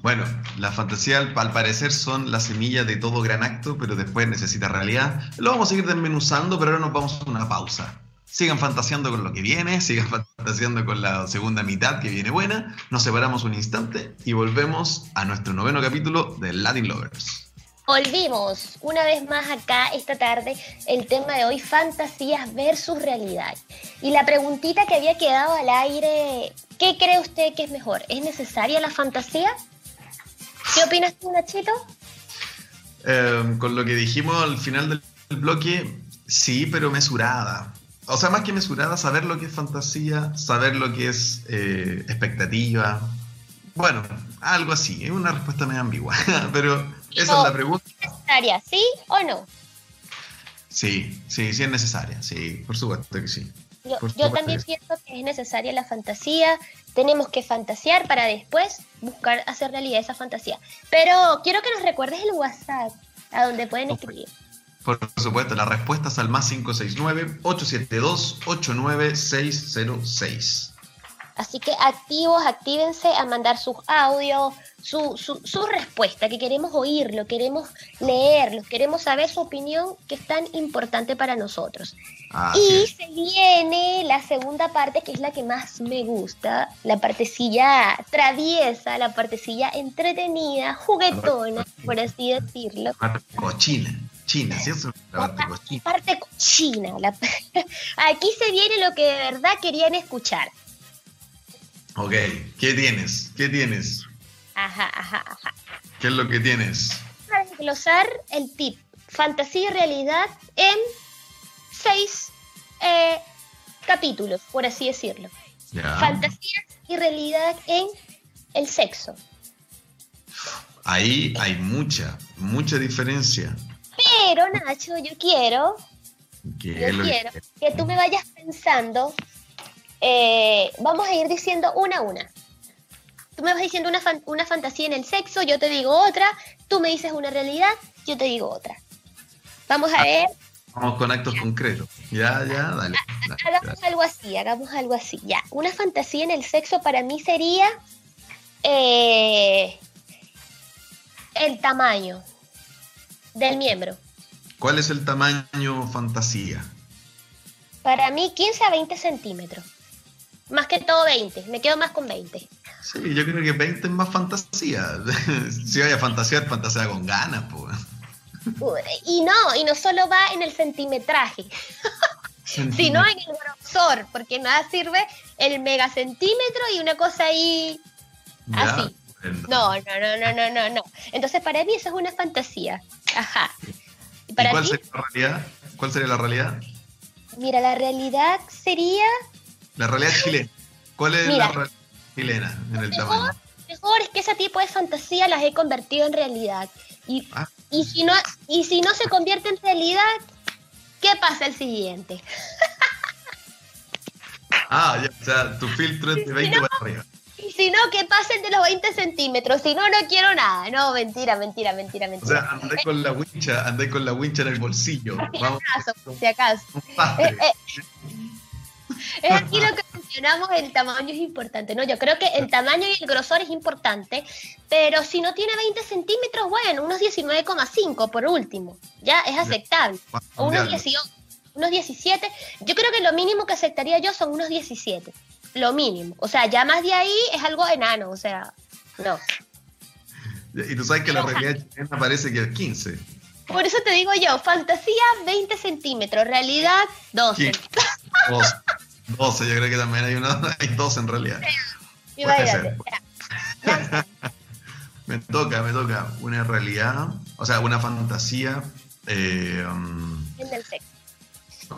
A: Bueno, la fantasía al, parecer son la semilla de todo gran acto, pero después necesita realidad. Lo vamos a seguir desmenuzando, pero ahora nos vamos a una pausa sigan fantaseando con lo que viene, sigan [laughs] fantaseando con la segunda mitad que viene buena. Nos separamos un instante y volvemos a nuestro noveno capítulo de Latin Lovers.
B: Volvimos una vez más acá esta tarde el tema de hoy, fantasías versus realidad. Y la preguntita que había quedado al aire, ¿qué cree usted que es mejor? ¿Es necesaria la fantasía? ¿Qué opinas tú, Nachito?
A: Em, con lo que dijimos al final del bloque, sí, pero mesurada o sea, más que mesurada, saber lo que es fantasía, saber lo que es eh, expectativa. Bueno, algo así, es una respuesta medio ambigua, [laughs] pero esa es la pregunta.
B: ¿Es necesaria, sí o no?
A: Sí, sí, sí es necesaria, sí, por supuesto que sí.
B: Yo, también pienso que es necesaria la fantasía, tenemos que fantasear para después buscar hacer realidad esa fantasía. Pero quiero que nos recuerdes el WhatsApp, a donde pueden escribir.
A: Por supuesto, las respuestas al más 569-872-89606.
B: Así que activos, actívense a mandar sus audios, su, su, respuesta, que queremos oírlo, queremos leerlo, queremos saber su opinión, que es tan importante para nosotros. y se viene la segunda parte, que es la que más me gusta, la partecilla traviesa, la partecilla entretenida, juguetona, por así decirlo.
A: Cochina. China, ¿cierto?
B: La parte cochina. Parte cochina [laughs] Aquí se viene lo que de verdad querían escuchar.
A: Ok, ¿qué tienes? ¿Qué tienes?
B: Ajá, ajá, ajá.
A: ¿Qué es lo que tienes?
B: Para desglosar el tip. Fantasía y realidad en seis eh, capítulos, por así decirlo. Fantasía y realidad en el sexo.
A: Ahí hay mucha, mucha diferencia.
B: Pero, Nacho, yo quiero, yo quiero que tú me vayas pensando, eh, vamos a ir diciendo una a una. tú me vas diciendo una, una fantasía en el sexo, yo te digo otra, tú me dices una realidad, yo te digo otra. Vamos a ver.
A: Vamos con actos concretos. Ya, ya, dale.
B: hagamos algo así, hagamos algo así. Ya, una fantasía en el sexo para mí sería eh, el tamaño del miembro.
A: ¿Cuál es el tamaño fantasía?
B: Para mí 15 a 20 centímetros. Más que todo 20. Me quedo más con 20.
A: Sí, yo creo que 20 es más fantasía. [laughs] si vaya a fantasear, fantasía con ganas, pues.
B: Y no, y no solo va en el centimetraje, [laughs] sino en el grosor, porque nada sirve el megacentímetro y una cosa ahí así. No, no, no, no, no, no, no. Entonces para mí eso es una fantasía. Ajá.
A: ¿Y, para cuál sería la realidad? ¿Cuál sería la realidad?
B: Mira, la realidad sería...
A: La realidad chilena. ¿Cuál es la realidad chilena en el tamaño?
B: Mejor es que ese tipo de fantasía las he convertido en realidad. Y, ah. y, si no, y si no se convierte en realidad, ¿qué pasa el siguiente? [laughs]
A: ah, ya, o sea, tu filtro es de 20 para arriba.
B: Y si no, que pasen de los 20 centímetros. Si no, no quiero nada. No, mentira, mentira, mentira, mentira.
A: O sea, andé con la wincha, andé con la wincha en el bolsillo. [laughs]
B: Si acaso, si acaso. Eh, eh, es aquí lo que mencionamos, el tamaño es importante, ¿no? Yo creo que el tamaño y el grosor es importante, pero si no tiene 20 centímetros, bueno, unos 19,5 por último, ya es aceptable. O unos 18, unos 17. Yo creo que lo mínimo que aceptaría yo son unos 17 lo mínimo. O sea, ya más de ahí es algo enano, o sea, no.
A: Y tú sabes que la realidad chilena parece que es 15.
B: Por eso te digo yo, fantasía 20 centímetros, realidad 12.
A: 12, yo creo que también hay, uno, hay dos en realidad. [laughs] me toca, me toca. Una realidad, o sea, una fantasía. Eh, um,
B: en el sexo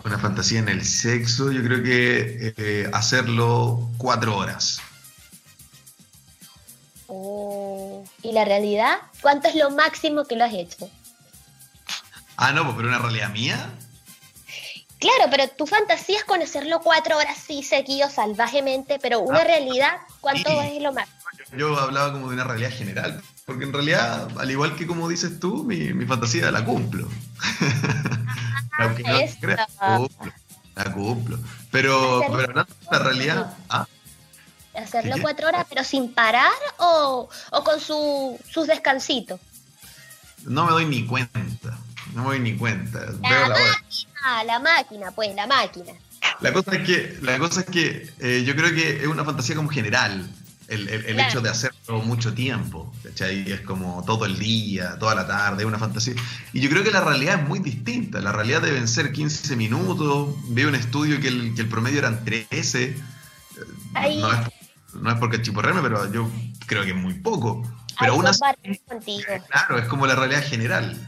A: una fantasía en el sexo, yo creo que eh, hacerlo cuatro horas.
B: Oh, ¿Y la realidad? ¿Cuánto es lo máximo que lo has hecho?
A: Ah, no, pues, pero una realidad mía.
B: Claro, pero tu fantasía es conocerlo cuatro horas sí seguido salvajemente, pero una ah, realidad, ¿cuánto es lo máximo?
A: Yo hablaba como de una realidad general, porque en realidad, al igual que como dices tú, mi, mi fantasía la cumplo. [laughs] Aunque no creas, la cumplo, la cumplo. Pero, pero de la realidad. ¿ah?
B: ¿Hacerlo cuatro horas, pero sin parar o, o con su, sus descansitos?
A: No me doy ni cuenta. No me doy ni cuenta.
B: La Veo la máquina, la máquina, pues, la máquina.
A: La cosa es que, la cosa es que eh, yo creo que es una fantasía como general el, hecho de hacerlo mucho tiempo, ¿cachai? Es como todo el día, toda la tarde, una fantasía. Y yo creo que la realidad es muy distinta. La realidad deben ser 15 minutos. Veo un estudio que el, que el promedio eran 13. No es, no es porque chiporreme, pero yo creo que es muy poco. Pero una. [laughs] Claro, es como la realidad general.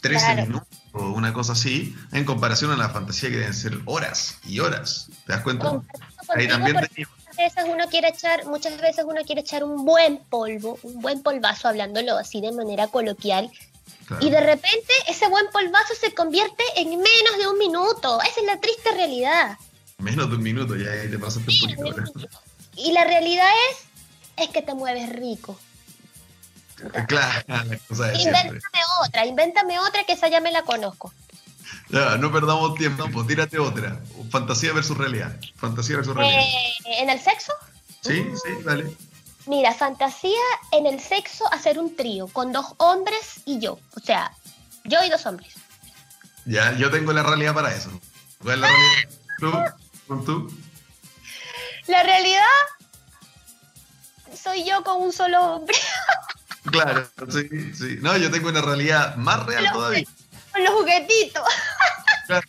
A: 13 minutos o una cosa así, en comparación a la fantasía que deben ser horas y horas. ¿Te das cuenta? Ahí también
B: veces uno quiere echar, muchas veces uno quiere echar un buen polvo, un buen polvazo, hablándolo así de manera coloquial, y de repente ese buen polvazo se convierte en menos de un minuto. Esa es la triste realidad.
A: Menos de un minuto, ya te pasaste un poquito.
B: Y la realidad es, es que te mueves rico.
A: Claro, la cosa
B: Invéntame otra, invéntame otra que esa ya me la conozco.
A: Ya, no perdamos tiempo, pues tírate otra. Fantasía versus realidad. Fantasía versus realidad.
B: Eh, ¿En el sexo?
A: Sí, sí, dale.
B: Mira, fantasía en el sexo hacer un trío con dos hombres y yo. O sea, yo y dos hombres.
A: Ya, yo tengo la realidad para eso. ¿Cuál es la realidad? [laughs] ¿Tú? ¿Con tú?
B: La realidad soy yo con un solo hombre.
A: claro, sí, sí. No, yo tengo una realidad más real todavía
B: los juguetitos. [laughs]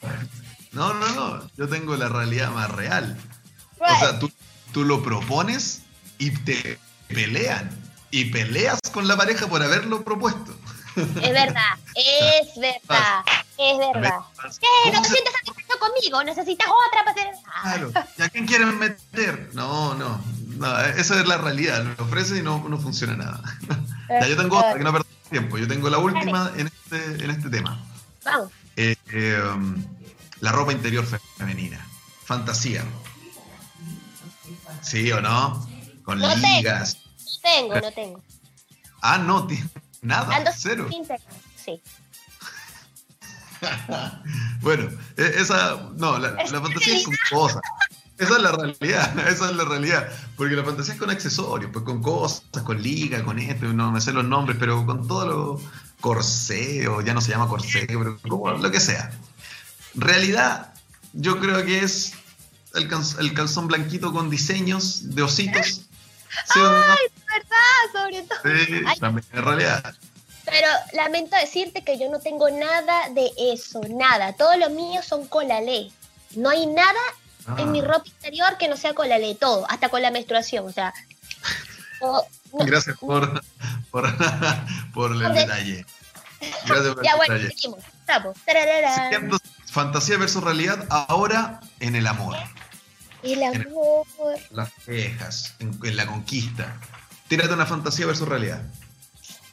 A: No, no, no. Yo tengo la realidad más real. O sea, tú, tú lo propones y te pelean. Y peleas con la pareja por haberlo propuesto.
B: Es verdad, es [laughs] verdad, es verdad. ¿Qué? ¿No te sientes satisfecho conmigo? ¿Necesitas otra para hacer...?
A: Claro. ¿Y a quién quieren meter? No, no. No, esa es la realidad. Lo ofreces y no, no funciona nada. [laughs] ya, yo tengo otra que no perdemos tiempo. Yo tengo la última en este, en este tema. Eh, em, la ropa interior femenina. Fantasía. ¿Sí o no? Con ligas.
B: tengo, no tengo.
A: Ah, no, nada, cero.
B: Sí. [laughs]
A: bueno, e, esa, no, la, fantasía es con cosas. Esa es la realidad, [laughs] esa es la realidad. Porque la fantasía es con accesorios, pues con cosas, con liga, con esto, no me sé los nombres, pero con todo lo corseo, ya no se llama corsé, pero como lo que sea. Realidad, yo creo que es el, calzón blanquito con diseños de ositos. [laughs]
B: ¡Ay, verdad! Sobre todo.
A: Sí, también en realidad.
B: Pero lamento decirte que yo no tengo nada de eso, nada. Todo lo mío son colalé. No hay nada en mi ah. ropa interior que no sea colalé, todo, hasta con la menstruación, o sea. [laughs]
A: Gracias por, por, [laughs] por el detalle. Gracias por [laughs] ya, el bueno, detalle. Seguimos. fantasía versus realidad, ahora en el amor.
B: El amor.
A: las quejas, en, la conquista. Tírate una fantasía versus realidad.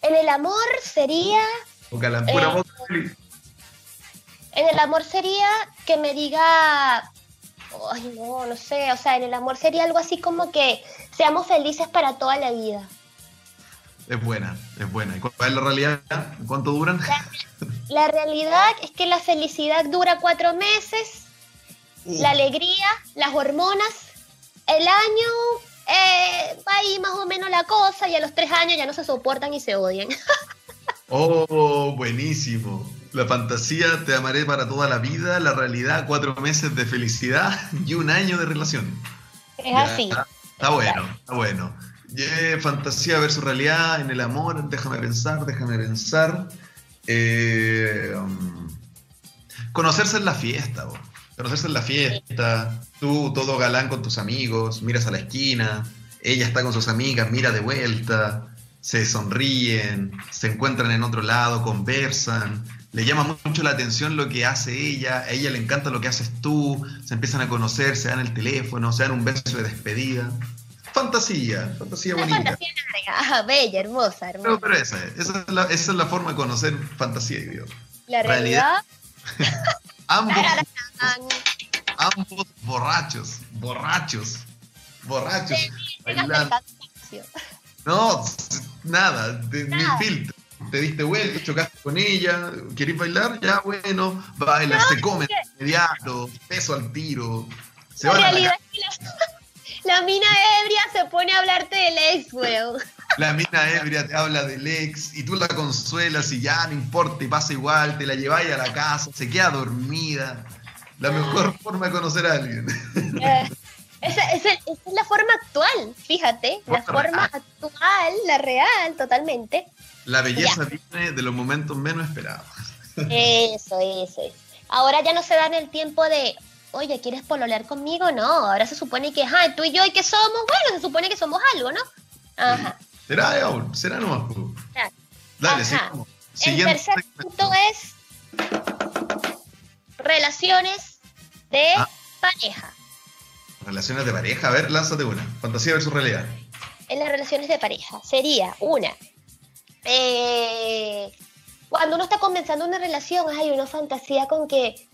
B: En el amor sería.
A: Eh,
B: en el amor sería que me diga. Ay, no, no sé. O sea, en el amor sería algo así como que seamos felices para toda la vida.
A: Es buena, es buena. ¿Y cuál es la realidad? ¿Cuánto duran?
B: La, realidad es que la felicidad dura cuatro meses, la alegría, las hormonas, el año eh, va ahí más o menos la cosa y a los tres años ya no se soportan y se odian. [laughs]
A: oh, buenísimo. La fantasía te amaré para toda la vida, la realidad cuatro meses de felicidad y un año de relación.
B: Es así.
A: Está, bueno, está bueno. Fantasía versus realidad en el amor, déjame pensar, déjame pensar. Eh, um, conocerse en la fiesta, conocerse en la fiesta, tú todo galán con tus amigos, miras a la esquina, ella está con sus amigas, mira de vuelta, se sonríen, se encuentran en otro lado, conversan, le llama mucho la atención lo que hace ella, a ella le encanta lo que haces tú, se empiezan a conocer, se dan el teléfono, se dan un beso de despedida. Fantasía, fantasía bonita.
B: Fantasía larga, bella, hermosa, hermosa.
A: No, pero esa, esa, es la, esa es la forma de conocer fantasía y Dios.
B: La realidad. [laughs] [laughs]
A: ambos, ambos borrachos, borrachos, borrachos. no, nada, ni filtro. Te diste vuelta, chocaste con ella, ¿querés bailar? Ya, bueno, baila, se come inmediato, peso al tiro.
B: Se la realidad es que [laughs] la, mina ebria se pone a hablarte del ex, weón.
A: La mina ebria te habla del ex y tú la consuelas y ya no importa y pasa igual, te la lleváis a la casa, se queda dormida. La mejor [laughs] forma de conocer a alguien.
B: Eh, esa, es la forma actual, fíjate, la forma actual, la real, totalmente.
A: La belleza viene de los momentos menos esperados.
B: Eso, eso. Ahora ya no se dan el tiempo de, oye, ¿quieres pololear conmigo? No, ahora se supone que, ah, tú y yo, ¿y qué somos? Bueno, se supone que somos algo, ¿no? Ajá.
A: Será, aún, será nomás. Dale, sigamos.
B: El tercer punto es relaciones de ah. pareja.
A: Relaciones de pareja, a ver, lánzate una. Fantasía versus realidad.
B: En las relaciones de pareja sería una. Eh, cuando uno está comenzando una relación, hay una fantasía con que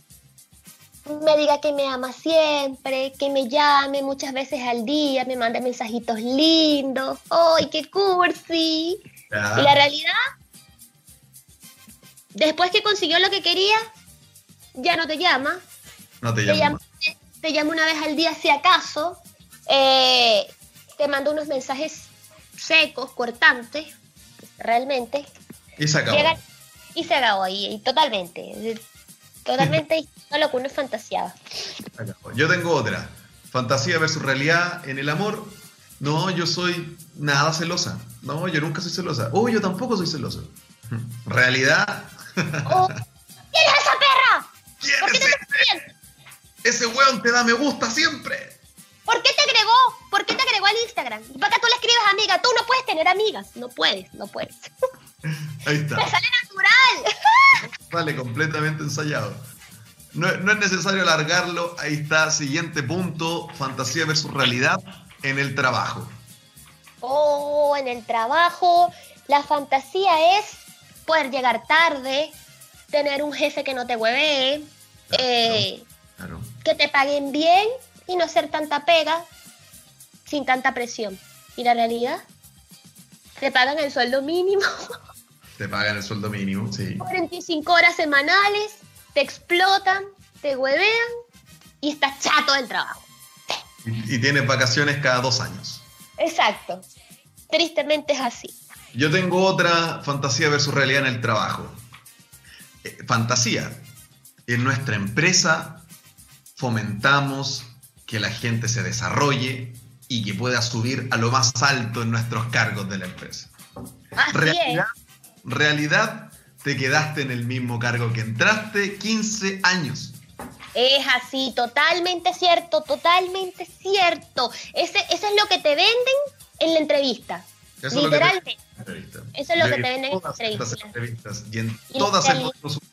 B: me diga que me ama siempre, que me llame muchas veces al día, me mande mensajitos lindos. ¡Ay, qué cursi! Y la realidad, después que consiguió lo que quería, ya no te llama.
A: No te, llama.
B: Te llama una vez al día si acaso. Eh, te manda unos mensajes secos, cortantes, realmente.
A: Y se acabó.
B: y se acabó, y totalmente. Totalmente a lo que uno fantaseaba.
A: Yo tengo otra. Fantasía versus realidad en el amor. No, yo soy nada celosa. No, yo nunca soy celosa. Oh, yo tampoco soy celosa. [laughs] Realidad.
B: Oh, ¿Quién es esa perra?
A: ¿Quién ¿Por qué es ese? ese weón te da me gusta siempre.
B: ¿Por qué te agregó? ¿Por qué te agregó al Instagram? ¿Y para qué tú le escribes amiga? Tú no puedes tener amigas. No puedes, no puedes. [laughs]
A: Ahí está.
B: Te sale natural. [laughs]
A: Vale, completamente ensayado. No, es necesario alargarlo. Ahí está, siguiente punto, fantasía versus realidad en el trabajo.
B: Oh, en el trabajo, la fantasía es poder llegar tarde, tener un jefe que no te huevee, eh, que te paguen bien y no hacer tanta pega sin tanta presión. ¿Y la realidad? te pagan el sueldo mínimo. [laughs]
A: Te pagan el sueldo mínimo, sí.
B: 45 horas semanales, te explotan, te huevean y estás chato del trabajo.
A: Y, y tienes vacaciones cada dos años.
B: Exacto. Tristemente es así.
A: Yo tengo otra fantasía versus realidad en el trabajo. Eh, fantasía. En nuestra empresa fomentamos que la gente se desarrolle y que pueda subir a lo más alto en nuestros cargos de la empresa.
B: Así
A: realidad, realidad, te quedaste en el mismo cargo que entraste 15 años.
B: Es así, totalmente cierto, totalmente cierto. Ese, eso es lo que te venden en la entrevista.
A: Eso
B: Literalmente.
A: Es lo que te,
B: eso es lo que te venden en
A: todas
B: la
A: estas
B: entrevista.
A: entrevistas y en
B: Y
A: todas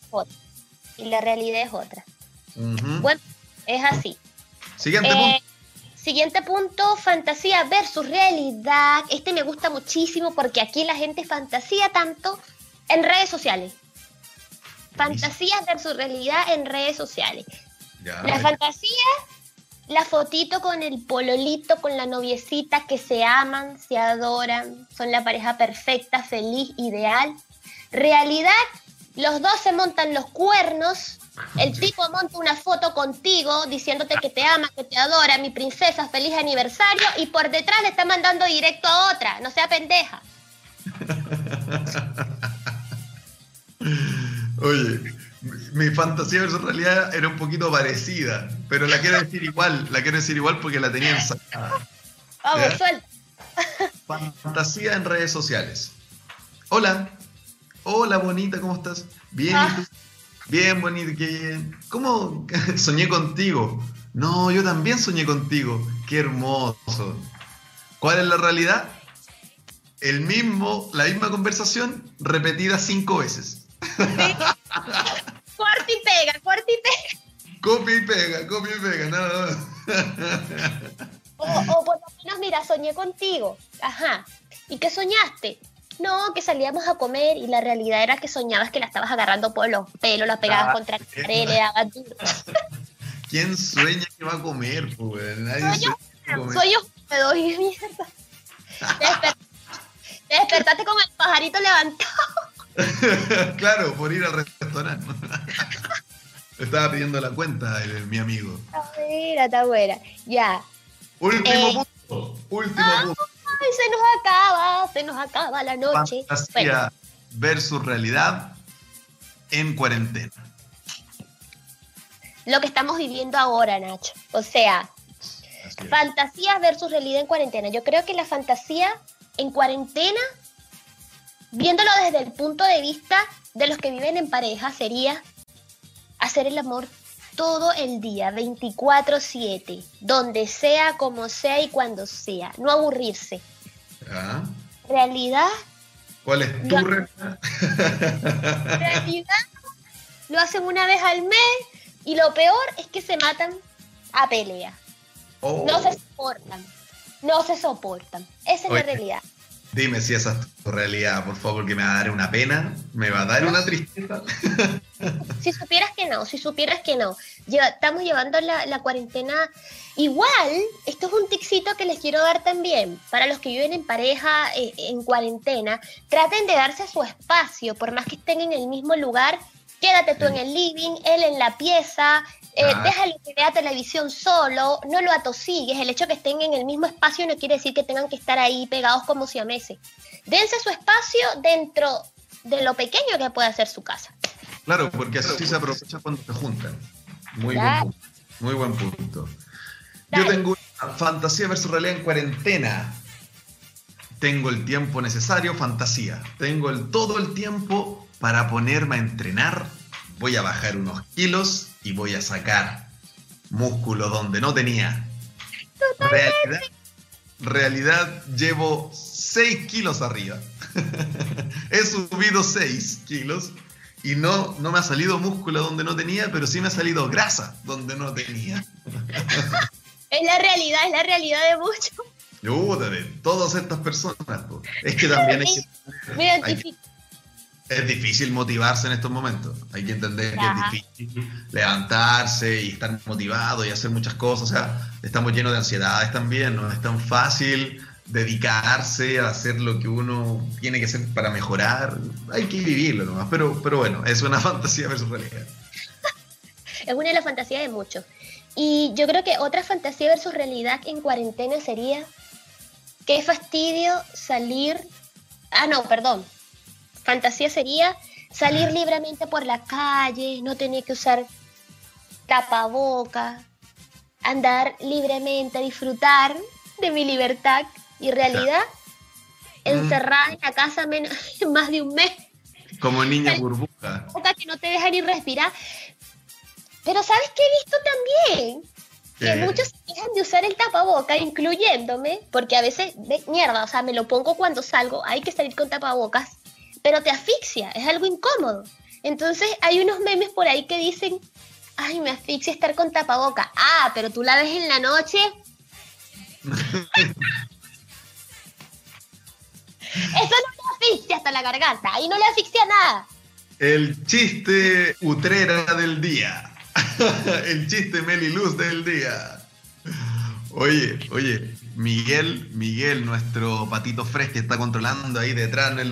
B: otra. Y la realidad es otra. Bueno, es así.
A: Siguiente
B: Eh,
A: punto.
B: Siguiente punto, fantasía versus realidad. Este me gusta muchísimo porque aquí la gente fantasía tanto en redes sociales. Fantasía versus realidad en redes sociales.
A: Ya,
B: La fantasía, la fotito con el pololito, con la noviecita que se aman, se adoran, son la pareja perfecta, feliz, ideal. Realidad, los dos se montan los cuernos, el tipo monta una foto contigo diciéndote que te ama, que te adora, mi princesa, feliz aniversario, y por detrás le está mandando directo a otra, no sea pendeja. [laughs]
A: Oye, mi, fantasía versus realidad era un poquito parecida, pero la quiero decir igual, la quiero decir igual porque la tenía ensayada.
B: Vamos, suelta.
A: Fantasía en redes sociales. Hola, hola bonita, ¿cómo estás? Bien, ¿y tú? Bien bonita, qué bien. ¿Cómo [laughs] soñé contigo? No, yo también soñé contigo. Qué hermoso. ¿Cuál es la realidad? El mismo, la misma conversación repetida cinco veces.
B: Corta y pega, corta y pega.
A: Copia y pega, copia y pega, no, no.
B: O, o por lo menos, mira, soñé contigo. Ajá. ¿Y qué soñaste? No, que salíamos a comer y la realidad era que soñabas que la estabas agarrando por los pelos, la pegabas
A: Ah,
B: contra la pared, le dabas duro. [laughs]
A: ¿Quién sueña que va a comer? pues? Nadie
B: Soy. Soy yo, me doy [laughs] mierda. Te, desper- te despertaste con el pajarito levantado. [laughs]
A: claro, por ir al restaurante. Estaba pidiendo la cuenta el- mi amigo.
B: Está buena, está buena. Ya.
A: Último
B: Eh.
A: punto. Último
B: Ah,
A: punto.
B: Ay, se nos acaba, se nos acaba la noche.
A: Fantasía versus realidad en cuarentena.
B: Lo que estamos viviendo ahora, Nacho. O sea. Fantasía versus realidad en cuarentena. Yo creo que la fantasía en cuarentena, viéndolo desde el punto de vista de los que viven en pareja, sería hacer el amor todo el día, 24/7, donde sea, como sea y cuando sea. No aburrirse.
A: ¿Ya?
B: Realidad,
A: ¿Cuál es tu realidad?
B: realidad, lo hacen una vez al mes y lo peor es que se matan a pelea.
A: Oh,
B: No se soportan. No se soportan. Esa es
A: Oye.
B: la realidad.
A: Dime si esa es tu realidad, por favor, que me va a dar una pena, me va a dar una tristeza. [laughs]
B: Si supieras que no, si supieras que no. Lleva- estamos llevando la, la cuarentena igual. Esto es un ticito que les quiero dar también. Para los que viven en pareja eh, en cuarentena, traten de darse su espacio, por más que estén en el mismo lugar. Quédate tú en el living, él en la pieza. Eh, déjalo que vea televisión solo, no lo atosigues. El hecho de que estén en el mismo espacio no quiere decir que tengan que estar ahí pegados como siameses. Dense su espacio dentro de lo pequeño que puede ser su casa.
A: Claro, porque así se aprovecha cuando se juntan. Muy buen punto. Muy buen punto.
B: Dale.
A: Yo tengo una fantasía versus realidad en cuarentena. Tengo el tiempo necesario, fantasía. Tengo el, todo el tiempo para ponerme a entrenar. Voy a bajar unos kilos y voy a sacar músculo donde no tenía. Realidad, realidad llevo 6 kilos arriba. [laughs] He subido 6 kilos y no, no me ha salido músculo donde no tenía, pero sí me ha salido grasa donde no tenía. [laughs]
B: Es la realidad, es la realidad de muchos.
A: Puta, de todas estas personas. Es que también hay que- [laughs]
B: Me identifico.
A: Es difícil motivarse en estos momentos. Hay que entender
B: Ajá.
A: que es difícil levantarse y estar motivado y hacer muchas cosas. O sea, estamos llenos de ansiedades también. No es tan fácil dedicarse a hacer lo que uno tiene que hacer para mejorar. Hay que vivirlo nomás, pero, pero bueno, es una [laughs] fantasía versus realidad.
B: es una de las fantasías de muchos. Y yo creo que otra fantasía versus realidad en cuarentena sería qué fastidio salir. Ah, no, perdón. Fantasía sería salir libremente por la calle, no tener que usar tapaboca, andar libremente, disfrutar de mi libertad y realidad, encerrada en la casa menos, [laughs] más de un mes.
A: Como niña burbuja.
B: Que no te deja ni respirar. Pero ¿sabes qué he visto también? Que muchos dejan de usar el tapaboca, incluyéndome, porque a veces, de mierda, o sea, me lo pongo cuando salgo, hay que salir con tapabocas, pero te asfixia, es algo incómodo. Entonces hay unos memes por ahí que dicen, ay, me asfixia estar con tapaboca. Ah, pero tú la ves en la noche. [laughs] Eso no le asfixia hasta la garganta, ahí no le asfixia nada.
A: El chiste utrera del día. [laughs] El chiste Meliluz del día. Oye, oye, Miguel, Miguel, nuestro patito fresco que está controlando ahí detrás en,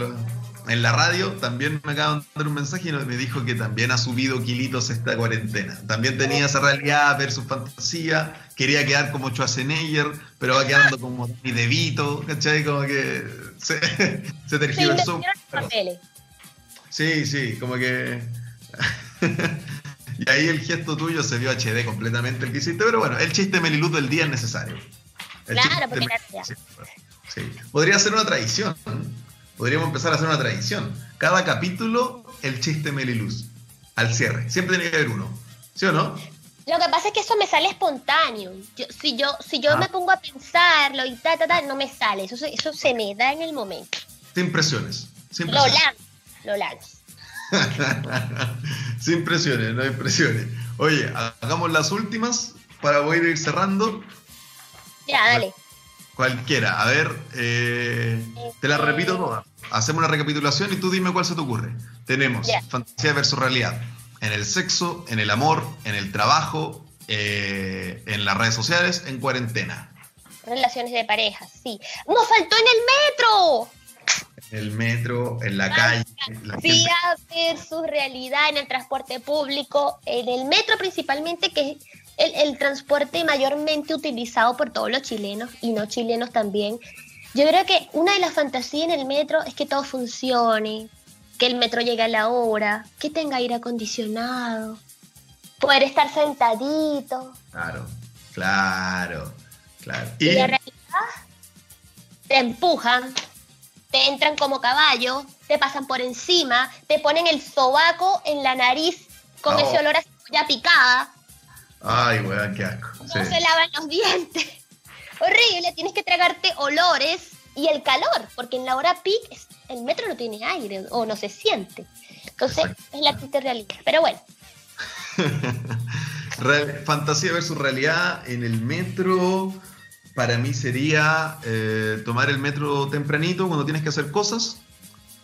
A: en la radio, también me acaba de mandar un mensaje y me dijo que también ha subido kilitos esta cuarentena. También tenía esa realidad versus fantasía, quería quedar como Schwarzenegger, pero va quedando como mi debito, ¿cachai? Como que se, [laughs] se tergiversó. Sí, sí, como que... [laughs] y ahí el gesto tuyo se vio HD completamente el que hiciste, pero bueno, el chiste meliluz del día es necesario.
B: claro, porque
A: sí, Podría ser una tradición podríamos empezar a hacer una tradición. Cada capítulo, el chiste Meliluz. Al cierre. Siempre tiene que haber uno. ¿Sí o no?
B: Lo que pasa es que eso me sale espontáneo. si yo, si yo ah. me pongo a pensarlo y ta, ta, ta, no me sale. Eso, eso se me da en el momento.
A: Sin presiones.
B: Sin presiones. Lo lanzo. [laughs]
A: Sin presiones, no hay presiones. Oye, hagamos las últimas para poder ir cerrando.
B: Ya, dale.
A: Cualquiera. A ver, eh, te la repito toda. Hacemos una recapitulación y tú dime cuál se te ocurre. Tenemos fantasía versus realidad. En el sexo, en el amor, en el trabajo, eh, en las redes sociales, en cuarentena.
B: Relaciones de pareja, sí. ¡Nos faltó en el metro!
A: En el metro, en la calle.
B: Fantasía versus realidad en el transporte público, en el metro principalmente, que el, transporte mayormente utilizado por todos los chilenos y no chilenos también. Yo creo que una de las fantasías en el metro es que todo funcione, que el metro llegue a la hora, que tenga aire acondicionado, poder estar sentadito.
A: Claro, claro, claro.
B: Y, y realidad te empujan, te entran como caballo, te pasan por encima, te ponen el sobaco en la nariz con ese olor a ya picada.
A: Ay, weón, qué asco.
B: No se lavan los dientes. Horrible, tienes que tragarte olores y el calor, porque en la hora peak el metro no tiene aire o no se siente. Entonces es la triste realidad. Pero bueno. [laughs]
A: fantasía versus realidad en el metro. Para mí sería eh, tomar el metro tempranito cuando tienes que hacer cosas.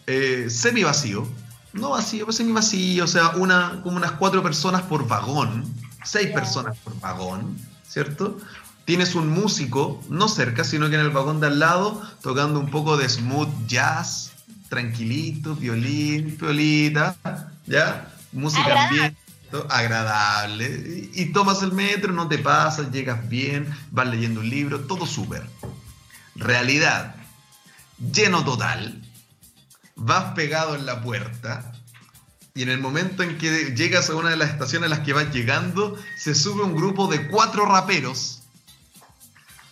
A: Eh, semi vacío. No vacío, pero semi vacío. O sea, una, como unas cuatro personas por vagón seis personas por vagón, ¿cierto? Tienes un músico, no cerca, sino que en el vagón de al lado, tocando un poco de smooth jazz, tranquilito, violín, violita, ¿ya? Música bien agradable. Y, tomas el metro, no te pasas, llegas bien, vas leyendo un libro, todo súper. Realidad, lleno total, vas pegado en la puerta, y en el momento en que llegas a una de las estaciones a las que vas llegando, se sube un grupo de cuatro raperos.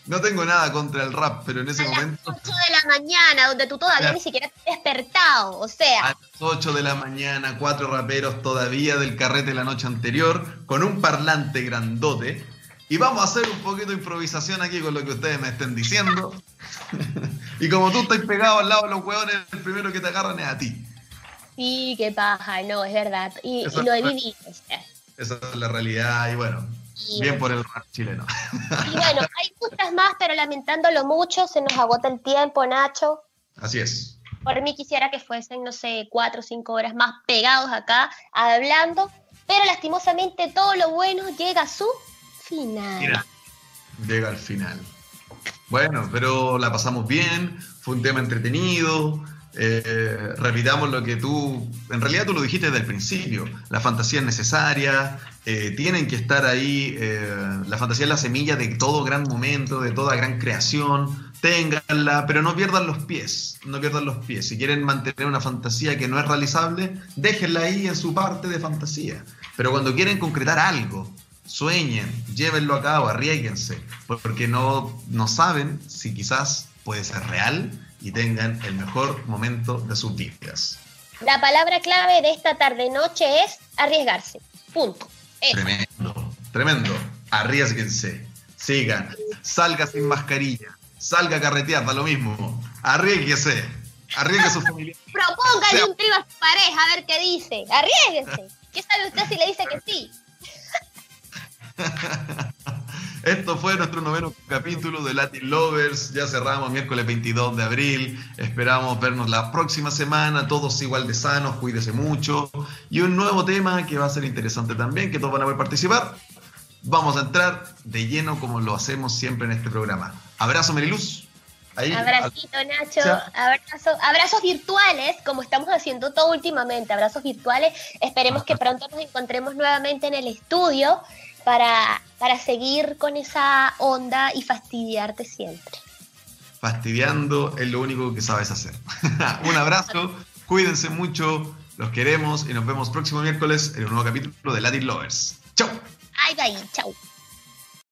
A: No tengo nada contra el rap, pero en ese momento.
B: A las 8 de la mañana, donde tú todavía ni siquiera te has despertado, o sea.
A: A las 8 de la mañana, cuatro raperos todavía del carrete de la noche anterior, con un parlante grandote. Y vamos a hacer un poquito de improvisación aquí con lo que ustedes me estén diciendo. [laughs] y como tú estás pegado al lado de los hueones, el primero que te agarran es a ti.
B: Sí, qué paja, no, es verdad. Y, lo he vivido.
A: Esa es la realidad y bueno, bien por el rap chileno.
B: Y bueno, hay muchas más, pero lamentándolo mucho, se nos agota el tiempo, Nacho.
A: Así es.
B: Por mí quisiera que fuesen, no sé, cuatro o cinco horas más pegados acá, hablando, pero lastimosamente todo lo bueno llega a su final.
A: Mira, llega al final. Bueno, pero la pasamos bien, fue un tema entretenido. Eh, repitamos lo que tú, en realidad tú lo dijiste desde el principio, la fantasía es necesaria, eh, tienen que estar ahí, eh, la fantasía es la semilla de todo gran momento, de toda gran creación, ténganla, pero no pierdan los pies, no pierdan los pies. Si quieren mantener una fantasía que no es realizable, déjenla ahí en su parte de fantasía. Pero cuando quieren concretar algo, sueñen, llévenlo a cabo, arriesguense, porque no, no saben si quizás puede ser real y tengan el mejor momento de sus vidas.
B: La palabra clave de esta tarde-noche es arriesgarse. Punto.
A: Tremendo, tremendo. Arriesguense, sigan, salga sin mascarilla, salga a carretear, da lo mismo. Arriesguese, arriesgue a su familia.
B: Propóngale un trío a su pareja a ver qué dice. Arriesguese. ¿Qué sabe usted si le dice que sí? [laughs]
A: Esto fue nuestro noveno capítulo de Latin Lovers. Ya cerramos miércoles 22 de abril. Esperamos vernos la próxima semana, todos igual de sanos, cuídese mucho. Y un nuevo tema que va a ser interesante también, que todos van a poder participar. Vamos a entrar de lleno como lo hacemos siempre en este programa. Abrazo, Meriluz.
B: Ahí, Abracito, Nacho. Abrazo, abrazos virtuales, como estamos haciendo todo últimamente. Abrazos virtuales. Esperemos que pronto nos encontremos nuevamente en el estudio para, para seguir con esa onda y fastidiarte siempre.
A: Fastidiando es lo único que sabes hacer. [laughs] un abrazo, cuídense mucho, los queremos y nos vemos próximo miércoles en un nuevo capítulo de Latin Lovers. ¡Chao!
B: Ay, bye, chao.